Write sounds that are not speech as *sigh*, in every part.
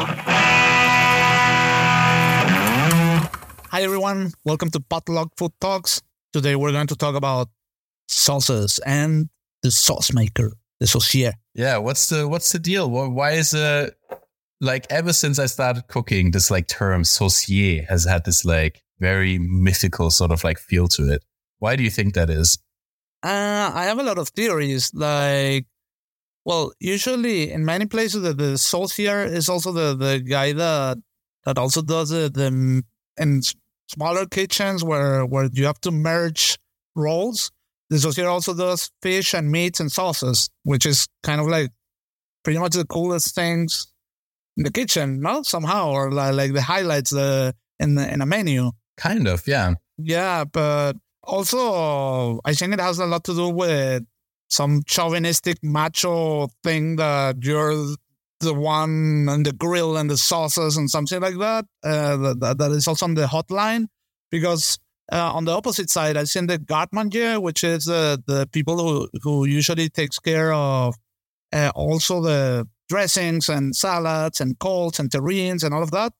Hi everyone, welcome to Potluck Food Talks. Today we're going to talk about sauces and the sauce maker, the saucier. Yeah, what's the what's the deal? Why is uh like ever since I started cooking, this like term saucier has had this like very mythical sort of like feel to it. Why do you think that is? Uh, I have a lot of theories. Like, well, usually in many places, the, the saucier is also the, the guy that that also does it the, in smaller kitchens where where you have to merge rolls. The saucier also does fish and meats and sauces, which is kind of like pretty much the coolest things in the kitchen, no? Somehow, or like, like the highlights uh, in the, in a menu. Kind of, yeah. Yeah, but also I think it has a lot to do with some chauvinistic macho thing that you're the one on the grill and the sauces and something like that. Uh, that, that is also on the hotline because uh, on the opposite side, I think the garde which is uh, the people who, who usually takes care of uh, also the dressings and salads and colds and terrines and all of that.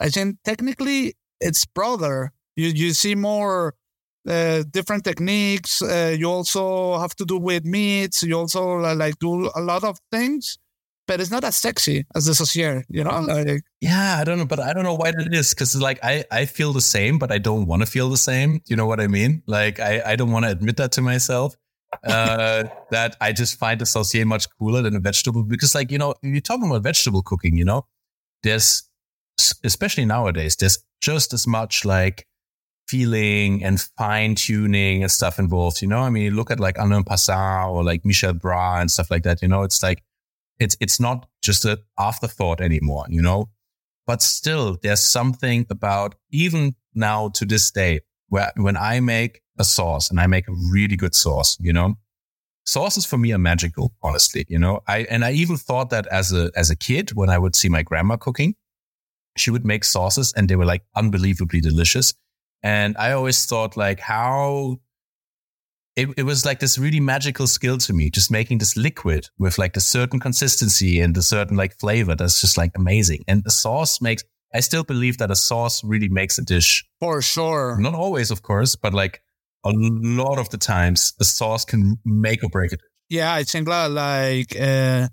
I think technically it's brother. You you see more uh, different techniques. Uh, you also have to do with meats. You also uh, like do a lot of things, but it's not as sexy as the saucier. You know? Like, yeah, I don't know, but I don't know why that is because like I I feel the same, but I don't want to feel the same. You know what I mean? Like I I don't want to admit that to myself. *laughs* uh, that I just find the saucier much cooler than a vegetable because, like, you know, you're talking about vegetable cooking, you know, there's, especially nowadays, there's just as much like feeling and fine tuning and stuff involved. You know, I mean, look at like Alain Passard or like Michel Bras and stuff like that. You know, it's like, it's, it's not just an afterthought anymore, you know, but still there's something about even now to this day where when I make a sauce and I make a really good sauce, you know, sauces for me are magical, honestly, you know, I, and I even thought that as a, as a kid, when I would see my grandma cooking, she would make sauces and they were like unbelievably delicious. And I always thought like how it, it was like this really magical skill to me, just making this liquid with like a certain consistency and a certain like flavor. That's just like amazing. And the sauce makes, I still believe that a sauce really makes a dish. For sure. Not always, of course, but like a lot of the times the sauce can make or break it. Yeah, I think like, uh,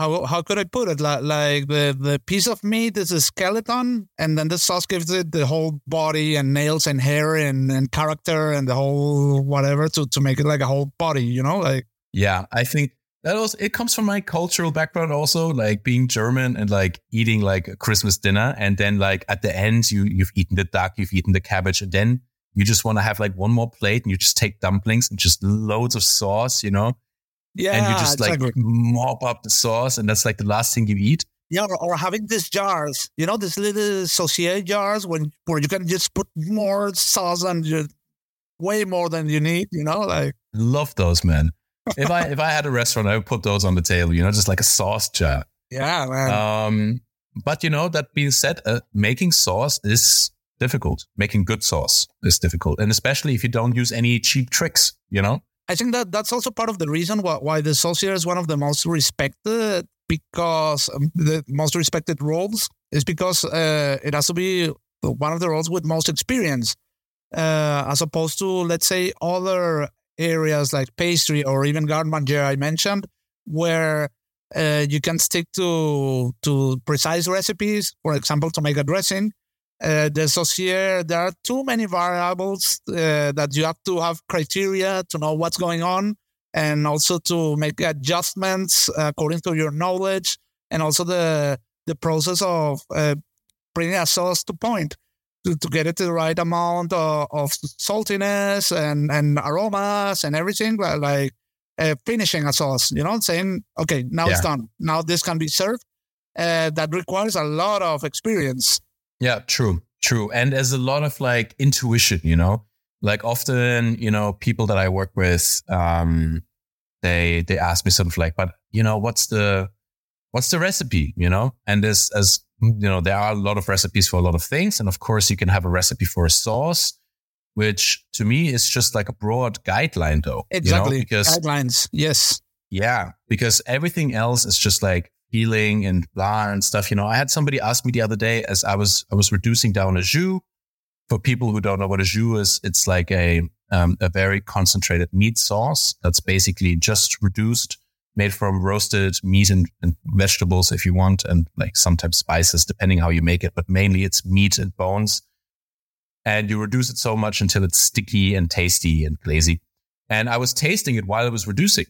how how could I put it? Like, like the the piece of meat is a skeleton, and then the sauce gives it the whole body and nails and hair and, and character and the whole whatever to to make it like a whole body. You know, like yeah, I think that also it comes from my cultural background also, like being German and like eating like a Christmas dinner, and then like at the end you you've eaten the duck, you've eaten the cabbage, and then you just want to have like one more plate, and you just take dumplings and just loads of sauce, you know yeah, and you just like exactly. mop up the sauce, and that's like the last thing you eat. Yeah, or, or having these jars, you know, these little saucier jars when where you can just put more sauce and you, way more than you need. You know, like love those, man. if I if I had a restaurant, I would put those on the table. You know, just like a sauce jar. Yeah, man. Um, but you know, that being said, uh, making sauce is difficult. Making good sauce is difficult, and especially if you don't use any cheap tricks. You know. I think that that's also part of the reason why, why the saucier is one of the most respected because um, the most respected roles is because uh, it has to be one of the roles with most experience, uh, as opposed to let's say other areas like pastry or even garde-manger I mentioned, where uh, you can stick to to precise recipes. For example, to make a dressing, uh, the saucier, there are too many variables uh, that you have to have criteria to know what's going on and also to make adjustments according to your knowledge and also the the process of uh, bringing a sauce to point to, to get it to the right amount of, of saltiness and, and aromas and everything like uh, finishing a sauce you know saying okay now yeah. it's done. Now this can be served. Uh, that requires a lot of experience yeah, true, true. And there's a lot of like intuition, you know, like often, you know, people that I work with, um, they, they ask me of like, but you know, what's the, what's the recipe, you know? And there's, as you know, there are a lot of recipes for a lot of things. And of course you can have a recipe for a sauce, which to me is just like a broad guideline though. Exactly. You know? Because guidelines. Yes. Yeah. Because everything else is just like peeling and blah and stuff. You know, I had somebody ask me the other day as I was I was reducing down a jus. For people who don't know what a jus is, it's like a um, a very concentrated meat sauce that's basically just reduced, made from roasted meat and, and vegetables if you want, and like sometimes spices depending how you make it. But mainly it's meat and bones, and you reduce it so much until it's sticky and tasty and glazy. And I was tasting it while I was reducing.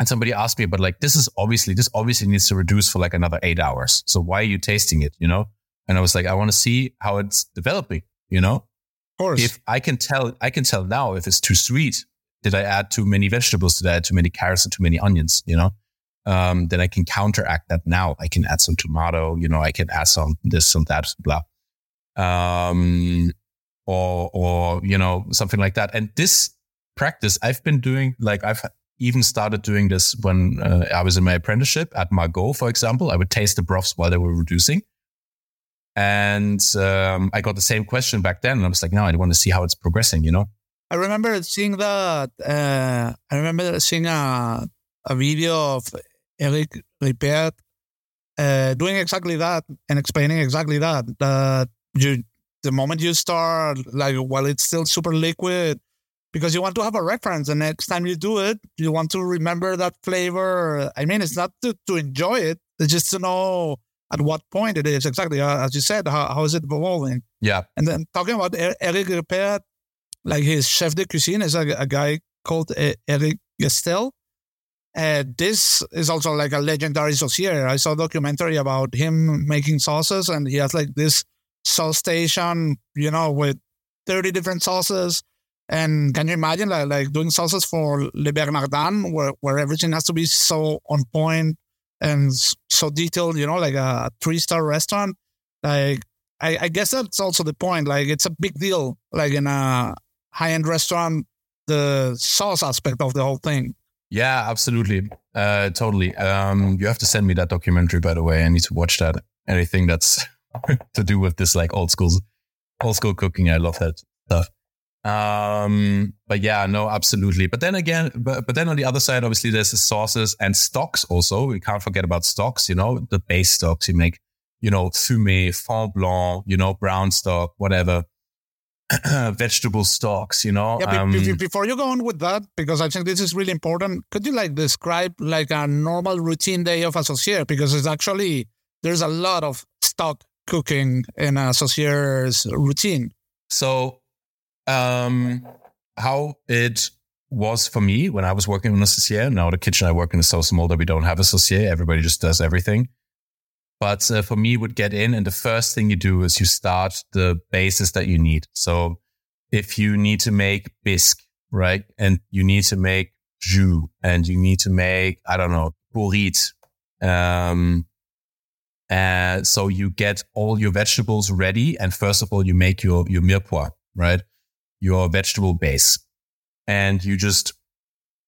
And somebody asked me, but like, this is obviously, this obviously needs to reduce for like another eight hours. So why are you tasting it? You know? And I was like, I want to see how it's developing, you know? Of course. If I can tell, I can tell now if it's too sweet. Did I add too many vegetables? Did I add too many carrots and too many onions? You know? Um, then I can counteract that now. I can add some tomato, you know, I can add some this, some that, blah. Um, or, or, you know, something like that. And this practice I've been doing, like I've even started doing this when uh, I was in my apprenticeship at Margot, for example. I would taste the broths while they were reducing. And um, I got the same question back then. And I was like, no, I want to see how it's progressing, you know? I remember seeing that. Uh, I remember seeing a, a video of Eric Ripert uh, doing exactly that and explaining exactly that. That you, the moment you start, like while it's still super liquid, because you want to have a reference. The next time you do it, you want to remember that flavor. I mean, it's not to, to enjoy it, it's just to know at what point it is exactly. Uh, as you said, how, how is it evolving? Yeah. And then talking about Eric Ripert, like his chef de cuisine is a, a guy called Eric Gestel. Uh, this is also like a legendary saucier. I saw a documentary about him making sauces, and he has like this sauce station, you know, with 30 different sauces and can you imagine like, like doing sauces for Le Bernardin where, where everything has to be so on point and so detailed, you know, like a three star restaurant? Like, I, I guess that's also the point. Like, it's a big deal, like in a high end restaurant, the sauce aspect of the whole thing. Yeah, absolutely. Uh, totally. Um, you have to send me that documentary, by the way. I need to watch that. Anything that's *laughs* to do with this, like old school, old school cooking. I love that stuff. Um, but yeah, no, absolutely. But then again, but, but then on the other side, obviously there's the sauces and stocks also. We can't forget about stocks, you know, the base stocks you make, you know, fumé, fond blanc, you know, brown stock, whatever. *clears throat* vegetable stocks, you know. Yeah, um, before you go on with that, because I think this is really important, could you like describe like a normal routine day of a saucier? Because it's actually there's a lot of stock cooking in a saucier's routine. So um, how it was for me when I was working in a saucier. Now the kitchen I work in is so small that we don't have a saucier. Everybody just does everything. But uh, for me, would get in, and the first thing you do is you start the bases that you need. So if you need to make bisque, right, and you need to make jus, and you need to make I don't know bourrite, um, and so you get all your vegetables ready, and first of all, you make your your mirepoix, right? Your vegetable base and you just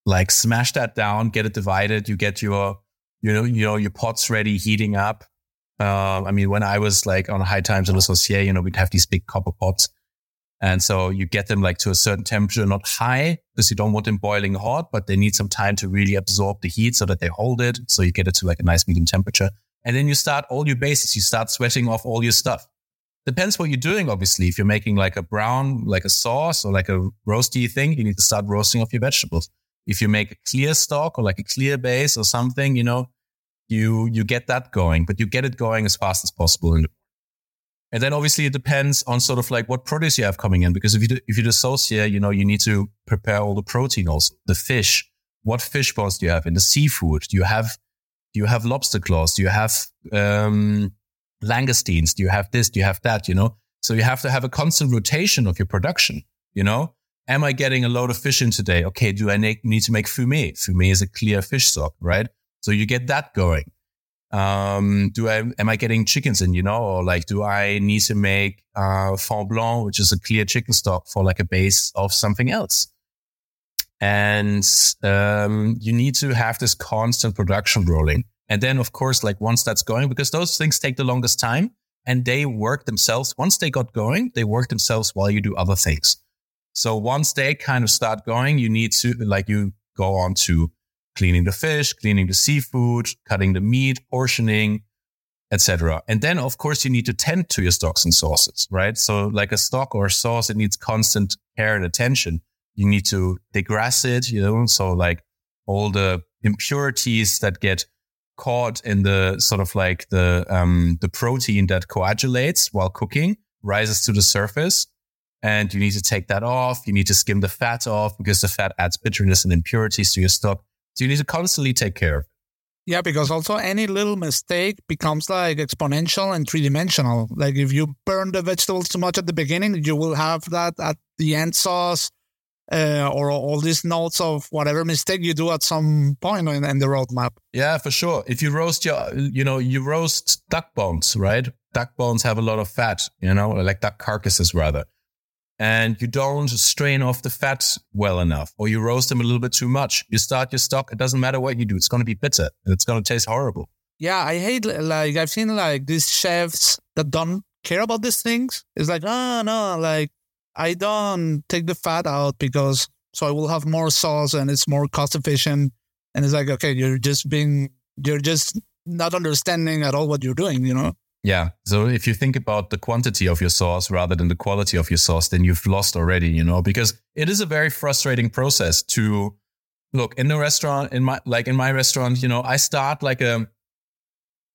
like smash that down, get it divided. You get your, you know, you know, your pots ready, heating up. Uh, I mean, when I was like on high times in the saucier, you know, we'd have these big copper pots. And so you get them like to a certain temperature, not high because you don't want them boiling hot, but they need some time to really absorb the heat so that they hold it. So you get it to like a nice medium temperature. And then you start all your bases. You start sweating off all your stuff. Depends what you're doing, obviously. If you're making like a brown, like a sauce or like a roasty thing, you need to start roasting off your vegetables. If you make a clear stock or like a clear base or something, you know, you, you get that going, but you get it going as fast as possible. And then obviously it depends on sort of like what produce you have coming in. Because if you do, if you do you know, you need to prepare all the protein also, the fish. What fish bones do you have in the seafood? Do you have, do you have lobster claws? Do you have, um, langoustines? Do you have this? Do you have that? You know, so you have to have a constant rotation of your production. You know, am I getting a load of fish in today? Okay. Do I need to make fumé? Fumé is a clear fish stock, right? So you get that going. Um, do I, am I getting chickens in, you know, or like, do I need to make, uh, fond blanc, which is a clear chicken stock for like a base of something else? And, um, you need to have this constant production rolling. And then, of course, like once that's going, because those things take the longest time and they work themselves. Once they got going, they work themselves while you do other things. So once they kind of start going, you need to, like, you go on to cleaning the fish, cleaning the seafood, cutting the meat, portioning, etc. And then, of course, you need to tend to your stocks and sauces, right? So like a stock or a sauce, it needs constant care and attention. You need to degrass it, you know, so like all the impurities that get caught in the sort of like the, um, the protein that coagulates while cooking rises to the surface. And you need to take that off. You need to skim the fat off because the fat adds bitterness and impurities to your stock. So you need to constantly take care of it. Yeah, because also any little mistake becomes like exponential and three dimensional. Like if you burn the vegetables too much at the beginning, you will have that at the end sauce uh, or all these notes of whatever mistake you do at some point in, in the roadmap. Yeah, for sure. If you roast your, you know, you roast duck bones, right? Duck bones have a lot of fat, you know, like duck carcasses rather and you don't strain off the fat well enough or you roast them a little bit too much. You start your stock. It doesn't matter what you do. It's going to be bitter and it's going to taste horrible. Yeah. I hate, like, I've seen like these chefs that don't care about these things. It's like, oh, no, like I don't take the fat out because so I will have more sauce and it's more cost efficient. And it's like, okay, you're just being, you're just not understanding at all what you're doing, you know? Yeah. So if you think about the quantity of your sauce rather than the quality of your sauce, then you've lost already, you know, because it is a very frustrating process to look in the restaurant, in my, like in my restaurant, you know, I start like a,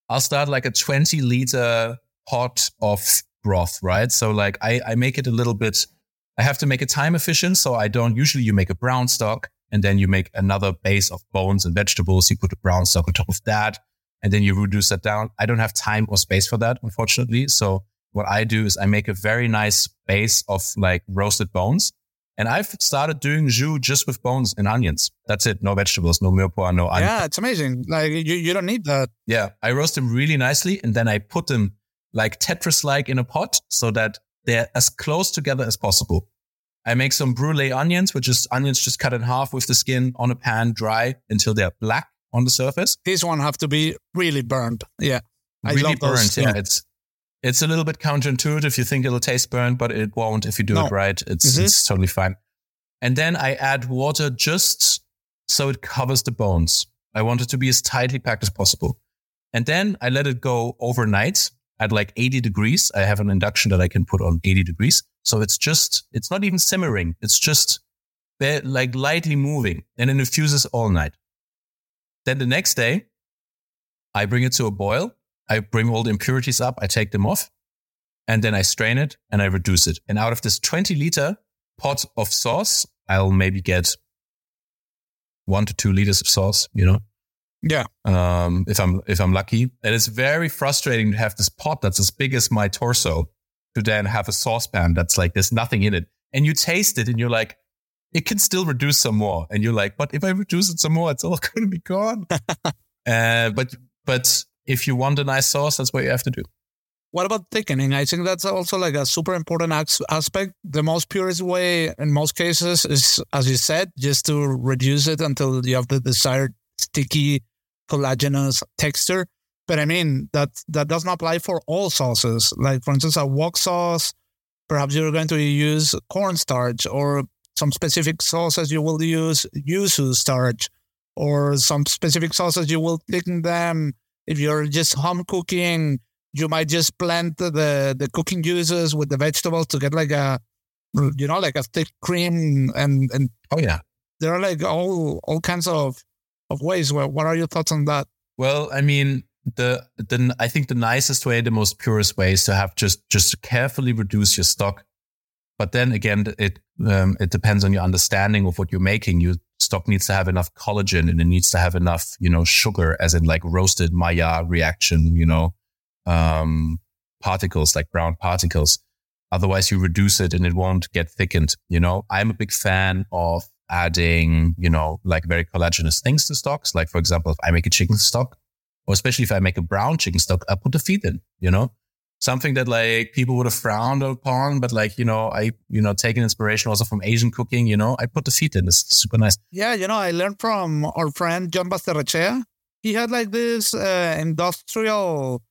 I'll start like a 20 liter pot of broth, right? So like I, I make it a little bit, I have to make it time efficient. So I don't usually you make a brown stock and then you make another base of bones and vegetables. You put a brown stock on top of that and then you reduce that down. I don't have time or space for that, unfortunately. So what I do is I make a very nice base of like roasted bones. And I've started doing jus just with bones and onions. That's it. No vegetables, no mirepoix, no onions. Yeah, it's amazing. Like you, you don't need that. Yeah. I roast them really nicely and then I put them like Tetris like in a pot so that they're as close together as possible. I make some brulee onions, which is onions just cut in half with the skin on a pan, dry until they're black on the surface. These one have to be really burned. Yeah. I really burnt. Those, yeah. yeah. It's, it's a little bit counterintuitive. You think it'll taste burnt, but it won't if you do no. it right. It's, mm-hmm. it's totally fine. And then I add water just so it covers the bones. I want it to be as tightly packed as possible. And then I let it go overnight at like 80 degrees. I have an induction that I can put on 80 degrees. So it's just, it's not even simmering. It's just like lightly moving and it infuses all night. Then the next day, I bring it to a boil. I bring all the impurities up. I take them off and then I strain it and I reduce it. And out of this 20 liter pot of sauce, I'll maybe get one to two liters of sauce, you know? Yeah. Um, if I'm, if I'm lucky. And it's very frustrating to have this pot that's as big as my torso to then have a saucepan that's like, there's nothing in it. And you taste it and you're like, it can still reduce some more. And you're like, but if I reduce it some more, it's all *laughs* going to be gone. *laughs* uh, but, but if you want a nice sauce, that's what you have to do. What about thickening? I think that's also like a super important aspect. The most purest way in most cases is, as you said, just to reduce it until you have the desired sticky, collagenous texture. But I mean, that, that does not apply for all sauces. Like, for instance, a wok sauce, perhaps you're going to use cornstarch or some specific sauces you will use kuzu starch, or some specific sauces you will thicken them. If you're just home cooking, you might just blend the the cooking juices with the vegetables to get like a you know like a thick cream and and oh yeah there are like all all kinds of of ways where what are your thoughts on that well i mean the the i think the nicest way the most purest way is to have just just carefully reduce your stock but then again, it um, it depends on your understanding of what you're making. Your stock needs to have enough collagen and it needs to have enough, you know, sugar, as in like roasted Maillard reaction, you know, um, particles like brown particles. Otherwise, you reduce it and it won't get thickened. You know, I'm a big fan of adding, you know, like very collagenous things to stocks. Like, for example, if I make a chicken stock, or especially if I make a brown chicken stock, I put the feet in, you know, something that like people would have frowned upon, but like, you know, I, you know, taking inspiration also from Asian cooking, you know, I put the feet in. It's super nice. Yeah. You know, I learned from our friend John Basterrechea. He had like this uh, industrial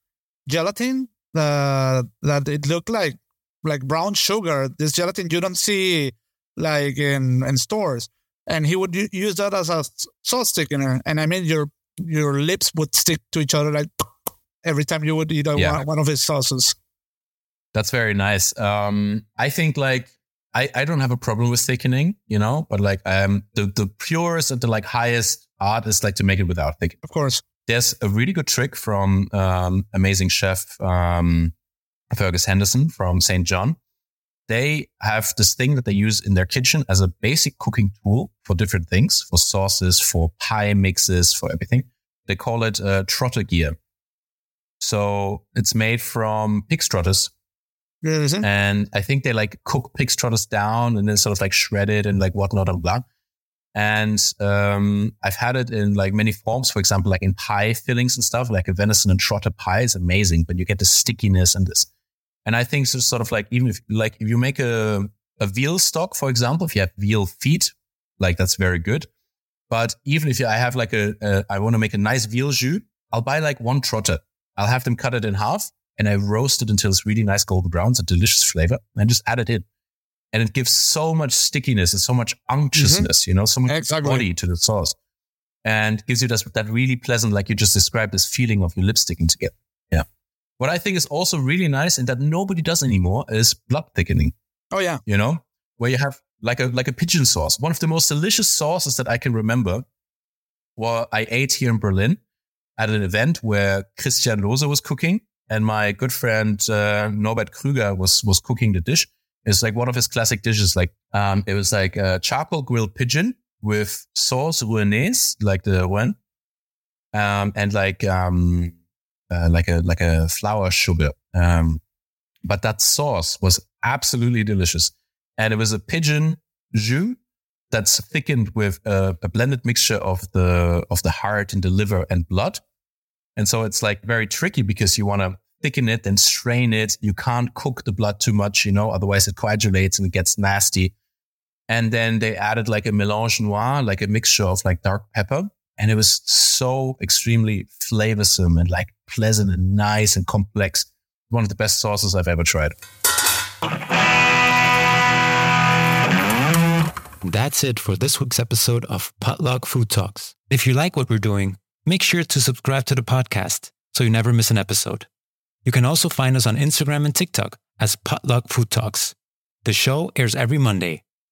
gelatin uh, that it looked like, like brown sugar. This gelatin you don't see like in, in stores. and he would use that as a sauce thickener. And I mean, your your lips would stick to each other like *laughs* every time you would eat a, Yeah. one, one of his sauces. That's very nice. Um, I think like I, I don't have a problem with thickening, you know, but like um the the purest and the like highest art is like to make it without thickening. Of course. There's a really good trick from um amazing chef um Fergus Henderson from St. John. They have this thing that they use in their kitchen as a basic cooking tool for different things, for sauces, for pie mixes, for everything. They call it uh, trotter gear. So it's made from pig trotters it? and I think they like cook pig trotters down and then sort of like shred it and like whatnot and blah. And um, I've had it in like many forms. For example, like in pie fillings and stuff, like a venison and trotter pie is amazing, but you get the stickiness and this. And I think so sort of like even if like if you make a a veal stock, for example, if you have veal feet, like that's very good. But even if I have like a, a I want to make a nice veal jus, I'll buy like one trotter. I'll have them cut it in half and I roast it until it's really nice golden brown. It's a delicious flavor and just add it in. And it gives so much stickiness and so much unctuousness, mm-hmm. you know, so much Exactly. body to the sauce and gives you this, that really pleasant, like you just described, this feeling of your lips sticking together. Yeah. What I think is also really nice and that nobody does anymore is blood thickening Oh yeah. you know, where you have like a like a pigeon sauce. One of the most delicious sauces that I can remember. Well, I ate here in Berlin at an event where Christian Lohse was cooking, and my good friend uh, Norbert Krüger was was cooking the dish. It's like one of his classic dishes. Like um, it was like a charcoal grilled pigeon with sauce rouennaise, like the one, um, and like um, uh, like a like a flour sugar. Um, but that sauce was absolutely delicious. And it was a pigeon jus that's thickened with a, a blended mixture of the of the heart and the liver and blood. And so it's like very tricky because you want to thicken it and strain it. You can't cook the blood too much, you know, otherwise it coagulates and it gets nasty. And then they added like a mélange noir, like a mixture of like dark pepper. And it was so extremely flavorsome and like pleasant and nice and complex. One of the best sauces I've ever tried. That's it for this week's episode of Potluck Food Talks. If you like what we're doing, make sure to subscribe to the podcast so you never miss an episode. You can also find us on Instagram and TikTok as Potluck Food Talks. The show airs every Monday.